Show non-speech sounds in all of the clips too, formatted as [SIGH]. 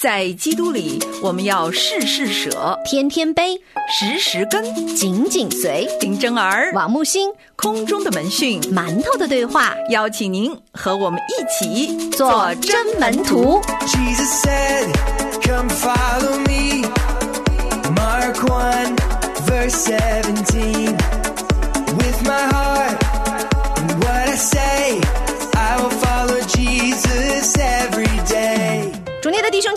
在基督里，我们要事事舍，天天背，时时跟。紧紧随。丁真儿，王木星，空中的门讯，馒头的对话，邀请您和我们一起做真门徒。Jesus said, Come follow me. Mark 1, verse 17. With my heart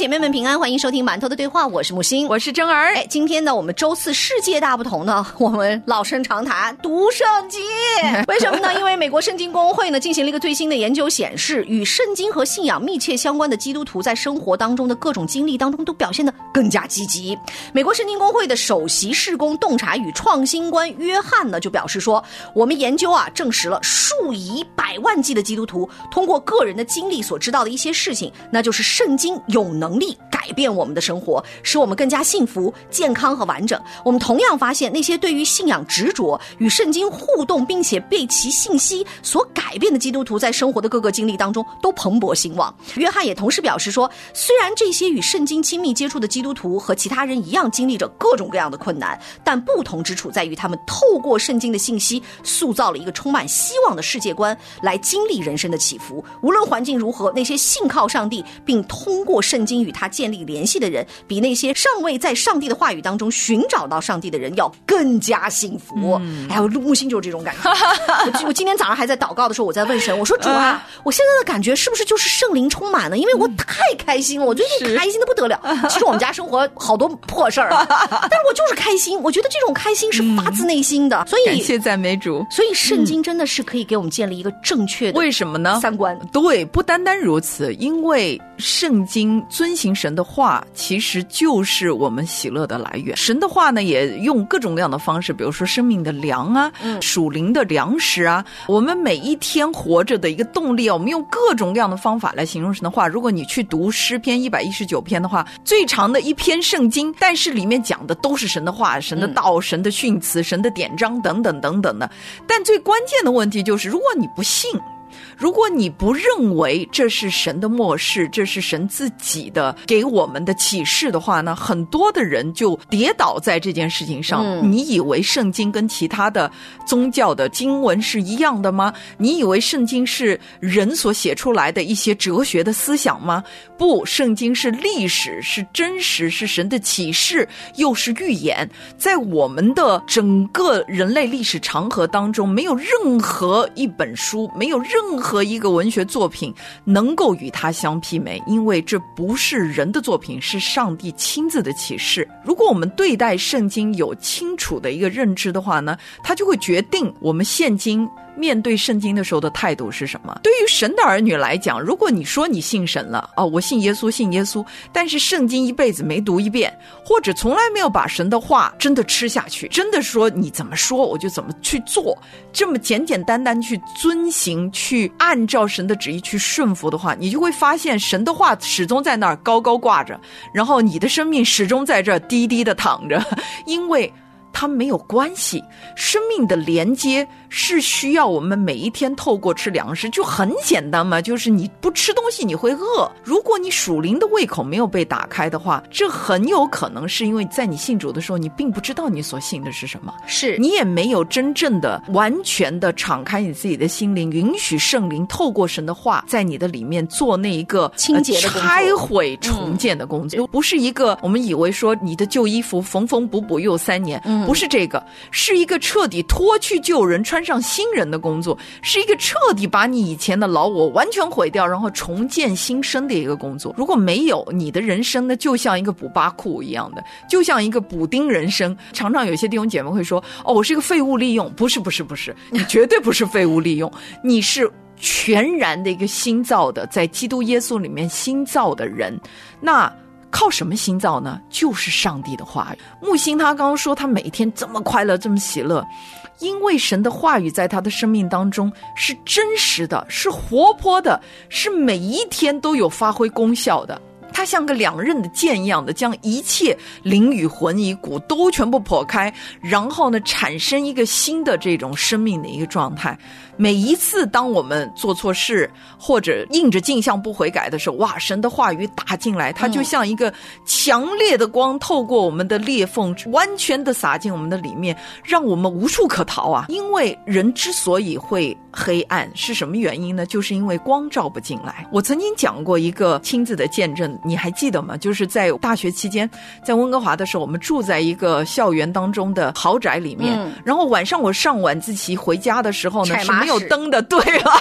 姐妹们平安，欢迎收听馒头的对话，我是木星。我是真儿。哎，今天呢，我们周四世界大不同呢，[LAUGHS] 我们老生常谈读圣经。[LAUGHS] 为什么呢？因为美国圣经公会呢进行了一个最新的研究，显示与圣经和信仰密切相关的基督徒在生活当中的各种经历当中都表现得更加积极。美国圣经公会的首席事工洞察与创新官约翰呢就表示说，我们研究啊证实了数以百万计的基督徒通过个人的经历所知道的一些事情，那就是圣经有能力改变我们的生活，使我们更加幸福、健康和完整。我们同样发现，那些对于信仰执着、与圣经互动，并且被其信息所改变的基督徒，在生活的各个经历当中都蓬勃兴旺。约翰也同时表示说，虽然这些与圣经亲密接触的基督徒和其他人一样经历着各种各样的困难，但不同之处在于，他们透过圣经的信息，塑造了一个充满希望的世界观，来经历人生的起伏。无论环境如何，那些信靠上帝并通过圣经与他建立联系的人，比那些尚未在上帝的话语当中寻找到上帝的人要更加幸福。哎呀，我木星就是这种感觉。我我今天早上还在祷告的时候，我在问神，我说 [LAUGHS] 主啊，我现在的感觉是不是就是圣灵充满了？因为我太开心了，我最近开心的不得了。[LAUGHS] 其实我们家生活好多破事儿啊，但是我就是开心。我觉得这种开心是发自内心的，所以感谢赞美主。所以圣经真的是可以给我们建立一个正确的为什么呢？三观。对，不单单如此，因为圣经遵行神的话，其实就是我们喜乐的来源。神的话呢，也用各种各样的方式，比如说生命的粮啊，属灵的粮食啊，我们每一天活着的一个动力啊，我们用各种各样的方法来形容神的话。如果你去读诗篇一百一十九篇的话，最长的一篇圣经，但是里面讲的都是神的话、神的道、神的训词、神的典章等等等等的。但最关键的问题就是，如果你不信。如果你不认为这是神的漠视，这是神自己的给我们的启示的话呢，很多的人就跌倒在这件事情上。嗯你以为圣经跟其他的宗教的经文是一样的吗？你以为圣经是人所写出来的一些哲学的思想吗？不，圣经是历史，是真实，是神的启示，又是预言。在我们的整个人类历史长河当中，没有任何一本书，没有任任何一个文学作品能够与它相媲美，因为这不是人的作品，是上帝亲自的启示。如果我们对待圣经有清楚的一个认知的话呢，它就会决定我们现今。面对圣经的时候的态度是什么？对于神的儿女来讲，如果你说你信神了啊、我信耶稣，信耶稣，但是圣经一辈子没读一遍，或者从来没有把神的话真的吃下去，真的说你怎么说我就怎么去做，这么简简单单去遵行，去按照神的旨意去顺服的话，你就会发现神的话始终在那儿高高挂着，然后你的生命始终在这儿低低的躺着，因为。它没有关系，生命的连接是需要我们每一天透过吃粮食，就很简单嘛，就是你不吃东西你会饿。如果你属灵的胃口没有被打开的话，这很有可能是因为在你信主的时候，你并不知道你所信的是什么。是。你也没有真正的、完全的敞开你自己的心灵，允许圣灵透过神的话，在你的里面做那一个清洁的拆毁、重建的工作，不是一个我们以为说你的旧衣服缝缝补补又三年，不是这个，是一个彻底脱去旧人、穿上新人的工作，是一个彻底把你以前的老我完全毁掉，然后重建新生的一个工作。如果没有，你的人生呢，就像一个补巴库一样的，就像一个补丁人生。常常有些弟兄姐妹会说：“哦，我是一个废物利用。”不是，不是，不是，你绝对不是废物利用，你是。全然的一个新造的，在基督耶稣里面新造的人，那靠什么新造呢？就是上帝的话语。木星他刚刚说他每天这么快乐，这么喜乐，因为神的话语在他的生命当中是真实的，是活泼的，是每一天都有发挥功效的。他像个两刃的剑一样的，将一切灵与魂、与骨都全部剖开，然后呢，产生一个新的这种生命的一个状态。每一次当我们做错事或者硬着镜像不悔改的时候，哇，神的话语打进来，它就像一个强烈的光，透过我们的裂缝，完全的洒进我们的里面，让我们无处可逃啊！因为人之所以会黑暗，是什么原因呢？就是因为光照不进来。我曾经讲过一个亲自的见证，你还记得吗？就是在大学期间，在温哥华的时候，我们住在一个校园当中的豪宅里面，嗯然后晚上我上晚自习回家的时候呢，没有屎。灯的，对了，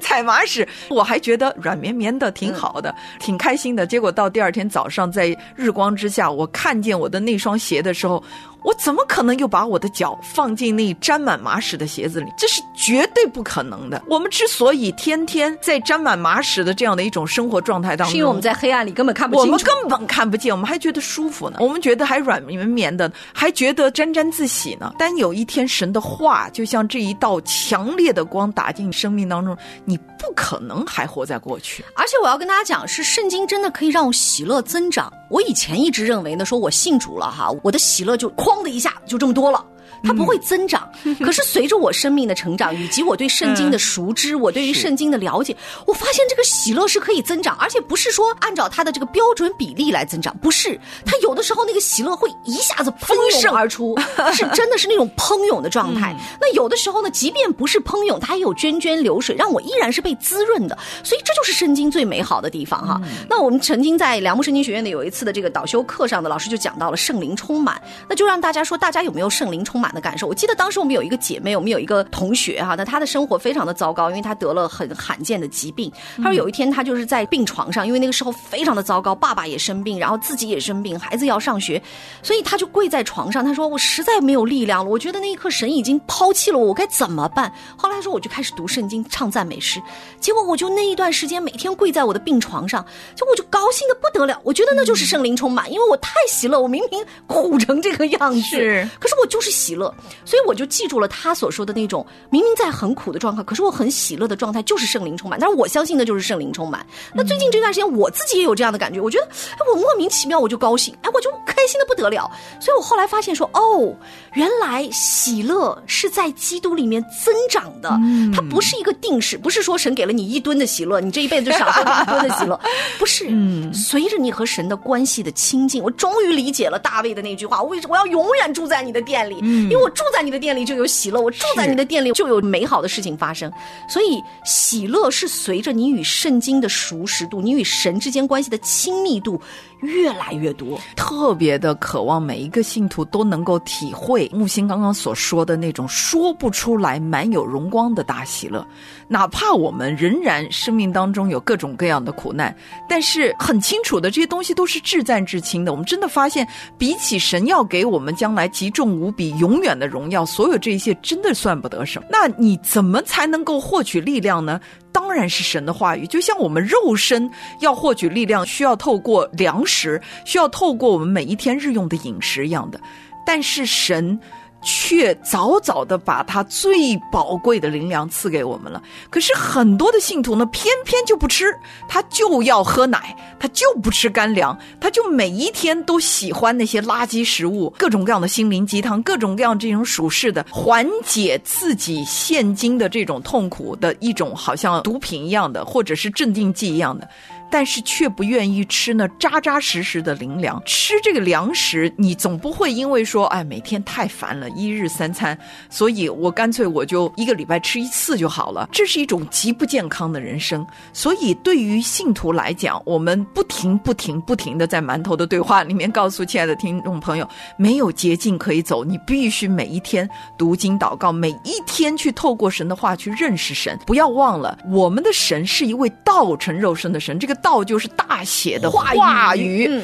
踩马屎，我还觉得软绵绵的，挺好的，挺开心的。结果到第二天早上，在日光之下，我看见我的那双鞋的时候，我怎么可能又把我的脚放进那沾满马屎的鞋子里？这是绝对不可能的。我们之所以天天在沾满马屎的这样的一种生活状态当中，是因为我们在黑暗里根本看不清楚。我们根本看不见，我们还觉得舒服呢，我们觉得还软绵绵的，还觉得沾沾自喜呢。但有一天，神的话就像这一道强烈的光打进生命当中，你可能还活在过去。而且我要跟大家讲，是圣经真的可以让我喜乐增长。我以前一直认为呢，说我信主了哈，我的喜乐就哐的一下就这么多了。它不会增长，[LAUGHS] 可是随着我生命的成长，以及我对圣经的熟知，我对于圣经的了解，我发现这个喜乐是可以增长，而且不是说按照它的这个标准比例来增长，不是，它有的时候那个喜乐会一下子喷涌而出，是真的是那种喷涌的状态。[LAUGHS] 那有的时候呢，即便不是喷涌，它也有涓涓流水，让我依然是被滋润的。所以这就是圣经最美好的地方哈。那我们曾经在良木圣经学院的有一次的这个导修课上的老师就讲到了圣灵充满，那就让大家说，大家有没有圣灵充满的感受？我记得当时我们有一个姐妹，我们有一个同学哈，那她的生活非常的糟糕，因为她得了很罕见的疾病。她说有一天她就是在病床上，因为那个时候非常的糟糕，爸爸也生病，然后自己也生病，孩子要上学，所以她就跪在床上，她说我实在没有力量了，我觉得那一刻神已经抛弃了我，我该怎么办？后来她说我就开始读圣经，唱赞美诗，结果我就那一段时间每天跪在我的病床上，就我就高兴的不得了，我觉得那就是圣灵充满，因为我太喜乐，我明明苦成这个样子，是可是我就是喜乐，所以我就记住了他所说的那种明明在很苦的状态，可是我很喜乐的状态，就是圣灵充满。但是我相信的就是圣灵充满。那最近这段时间，我自己也有这样的感觉，我觉得，哎，我莫名其妙我就高兴，哎，我就开心的不得了。所以我后来发现说，哦，原来喜乐是在基督里面增长的，它不是一个定式，不是说神给了你一吨的喜乐，你这一辈子就享受这一吨的喜乐，[LAUGHS] 不是。随着你和神的关系的亲近，我终于理解了大卫的那句话：为什么我要永远住在你的店里？因为我住在你的店里就有喜乐，我住在你的店里就有美好的事情发生。所以喜乐是随着你与圣经的熟识度，你与神之间关系的亲密度越来越多。特别的渴望每一个信徒都能够体会木星刚刚所说的那种说不出来、满有荣光的大喜乐。哪怕我们仍然生命当中有各种各样的苦难，但是很清楚的，这些东西都是至暂至轻的。我们真的发现，比起神要给我们将来极重无比、永永远的荣耀，所有这一切真的算不得什么。那你怎么才能够获取力量呢？当然是神的话语，就像我们肉身要获取力量，需要透过粮食，需要透过我们每一天日用的饮食一样的。但是神却早早的把他最宝贵的灵粮赐给我们了。可是很多的信徒呢，偏偏就不吃，他就要喝奶，他就不吃干粮，他就每一天都喜欢那些垃圾食物，各种各样的心灵鸡汤，各种各样这种属世的缓解自己现今的这种痛苦的一种，好像毒品一样的，或者是镇定剂一样的。但是却不愿意吃那扎扎实实的灵粮。吃这个粮食，你总不会因为说，哎，每天太烦了，一日三餐，所以我干脆我就一个礼拜吃一次就好了。这是一种极不健康的人生。所以对于信徒来讲，我们不停、不停、不停的在馒头的对话里面告诉亲爱的听众朋友，没有捷径可以走，你必须每一天读经祷告，每一天去透过神的话去认识神。不要忘了，我们的神是一位道成肉身的神，这个。道就是大写的话话语嗯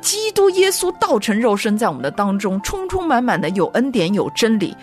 基督耶稣道成肉身在我们的当中，充充满满的有恩典有真理。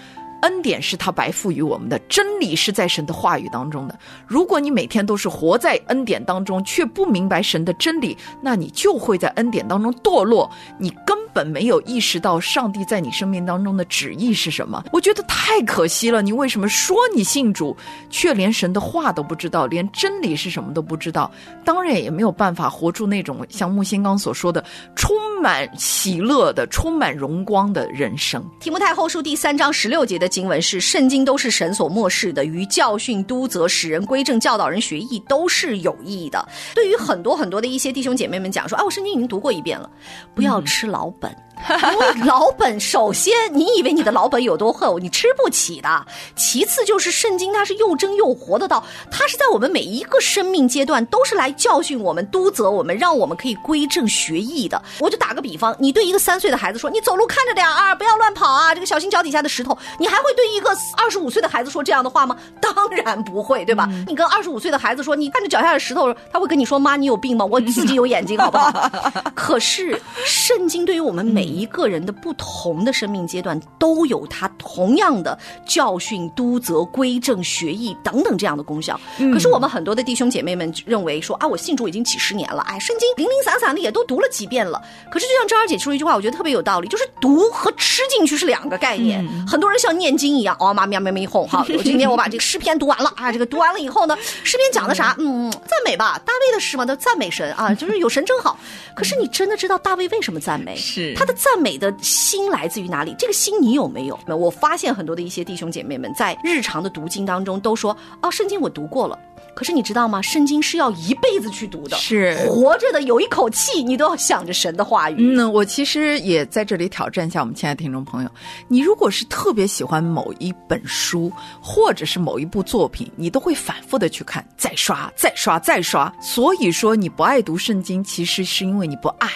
恩典是他白赋予我们的，真理是在神的话语当中的。如果你每天都是活在恩典当中，却不明白神的真理，那你就会在恩典当中堕落，你根本没有意识到上帝在你生命当中的旨意是什么。我觉得太可惜了。你为什么说你信主，却连神的话都不知道，连真理是什么都不知道？当然也没有办法活出那种像木心刚所说的充满喜乐的、充满荣光的人生。提摩太后书第三章十六节的经文是：圣经都是神所漠视的，于教训、督责、使人归正、教导人学艺，都是有益的。对于很多很多的一些弟兄姐妹们讲说，啊，我圣经已经读过一遍了，不要吃老本。因 [LAUGHS] 为老本，首先你以为你的老本有多厚，你吃不起的。其次就是圣经，它是又真又活的道，它是在我们每一个生命阶段都是来教训我们、督责我们，让我们可以归正学艺的。我就打个比方，你对一个三岁的孩子说：“你走路看着点啊，不要乱跑啊，这个小心脚底下的石头。”你还会对一个二十五岁的孩子说这样的话吗？当然不会，对吧？你跟二十五岁的孩子说：“你看着脚下的石头”，他会跟你说：“妈，你有病吗？我自己有眼睛，好不好？” [LAUGHS] 可是圣经对于我们每一个人的不同的生命阶段，都有它同样的教训、督责、归正、学艺等等这样的功效。可是我们很多的弟兄姐妹们认为说啊，我信主已经几十年了，哎，圣经零零散散的也都读了几遍了。可是就像张二姐说一句话，我觉得特别有道理，就是读和吃进去是两个概念。很多人像念经一样，哦妈喵喵喵哄，哈，我今天我把这个诗篇读完了啊，这个读完了以后呢，诗篇讲的啥？嗯，赞美吧，大卫的诗嘛，都赞美神啊，就是有神真好。可是你真的知道大卫为什么赞美？是他的赞美。的心来自于哪里？这个心你有没有？我发现很多的一些弟兄姐妹们在日常的读经当中都说：“哦，圣经我读过了。”可是你知道吗？圣经是要一辈子去读的，是活着的有一口气，你都要想着神的话语。嗯，我其实也在这里挑战一下我们亲爱的听众朋友：你如果是特别喜欢某一本书，或者是某一部作品，你都会反复的去看，再刷、再刷、再刷。所以说，你不爱读圣经，其实是因为你不爱。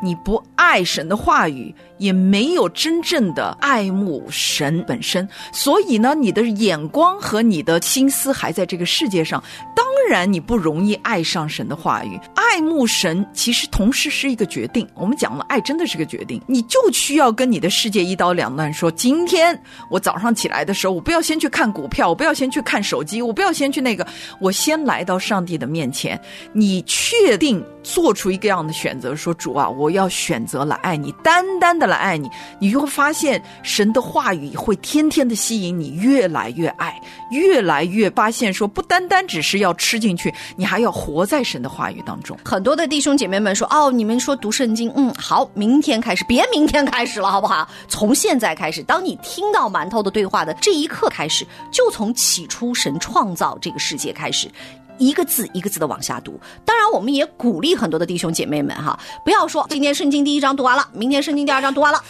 你不爱神的话语，也没有真正的爱慕神本身，所以呢，你的眼光和你的心思还在这个世界上，当然你不容易爱上神的话语。爱慕神其实同时是一个决定。我们讲了，爱真的是个决定，你就需要跟你的世界一刀两断。说今天我早上起来的时候，我不要先去看股票，我不要先去看手机，我不要先去那个，我先来到上帝的面前。你确定做出一个样的选择，说主啊，我要选择来爱你，单单的来爱你，你就会发现神的话语会天天的吸引你，越来越爱，越来越发现说不单单只是要吃进去，你还要活在神的话语当中。很多的弟兄姐妹们说：“哦，你们说读圣经，嗯，好，明天开始，别明天开始了，好不好？从现在开始，当你听到馒头的对话的这一刻开始，就从起初神创造这个世界开始，一个字一个字的往下读。当然，我们也鼓励很多的弟兄姐妹们哈，不要说今天圣经第一章读完了，明天圣经第二章读完了。”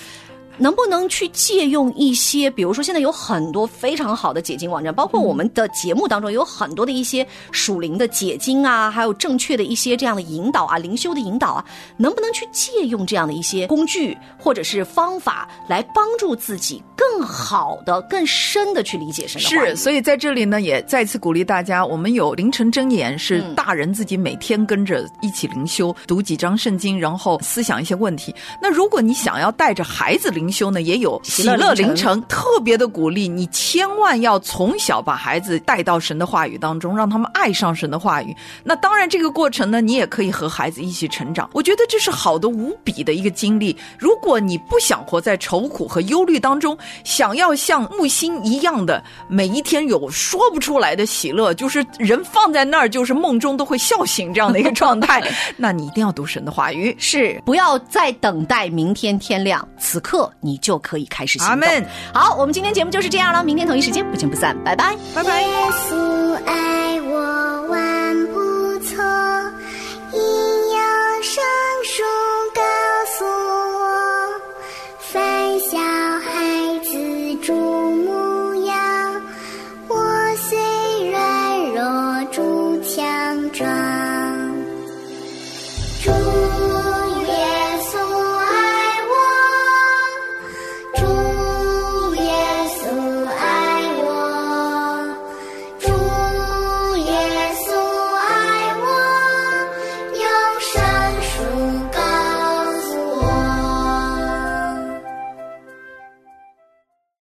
能不能去借用一些，比如说现在有很多非常好的解经网站，包括我们的节目当中有很多的一些属灵的解经啊，还有正确的一些这样的引导啊，灵修的引导啊，能不能去借用这样的一些工具或者是方法来帮助自己更好的、更深的去理解神的？是，所以在这里呢，也再次鼓励大家，我们有凌晨真言，是大人自己每天跟着一起灵修，读几章圣经，然后思想一些问题。那如果你想要带着孩子灵修呢，也有喜乐凌晨，特别的鼓励你，千万要从小把孩子带到神的话语当中，让他们爱上神的话语。那当然，这个过程呢，你也可以和孩子一起成长。我觉得这是好的无比的一个经历。如果你不想活在愁苦和忧虑当中，想要像木星一样的每一天有说不出来的喜乐，就是人放在那儿就是梦中都会笑醒这样的一个状态，[LAUGHS] 那你一定要读神的话语。是，不要再等待明天天亮，此刻你就可以开始行动。好，我们今天节目就是这样了，明天同一时间不见不散，拜拜，拜拜。耶稣爱我万不错，因要上树高。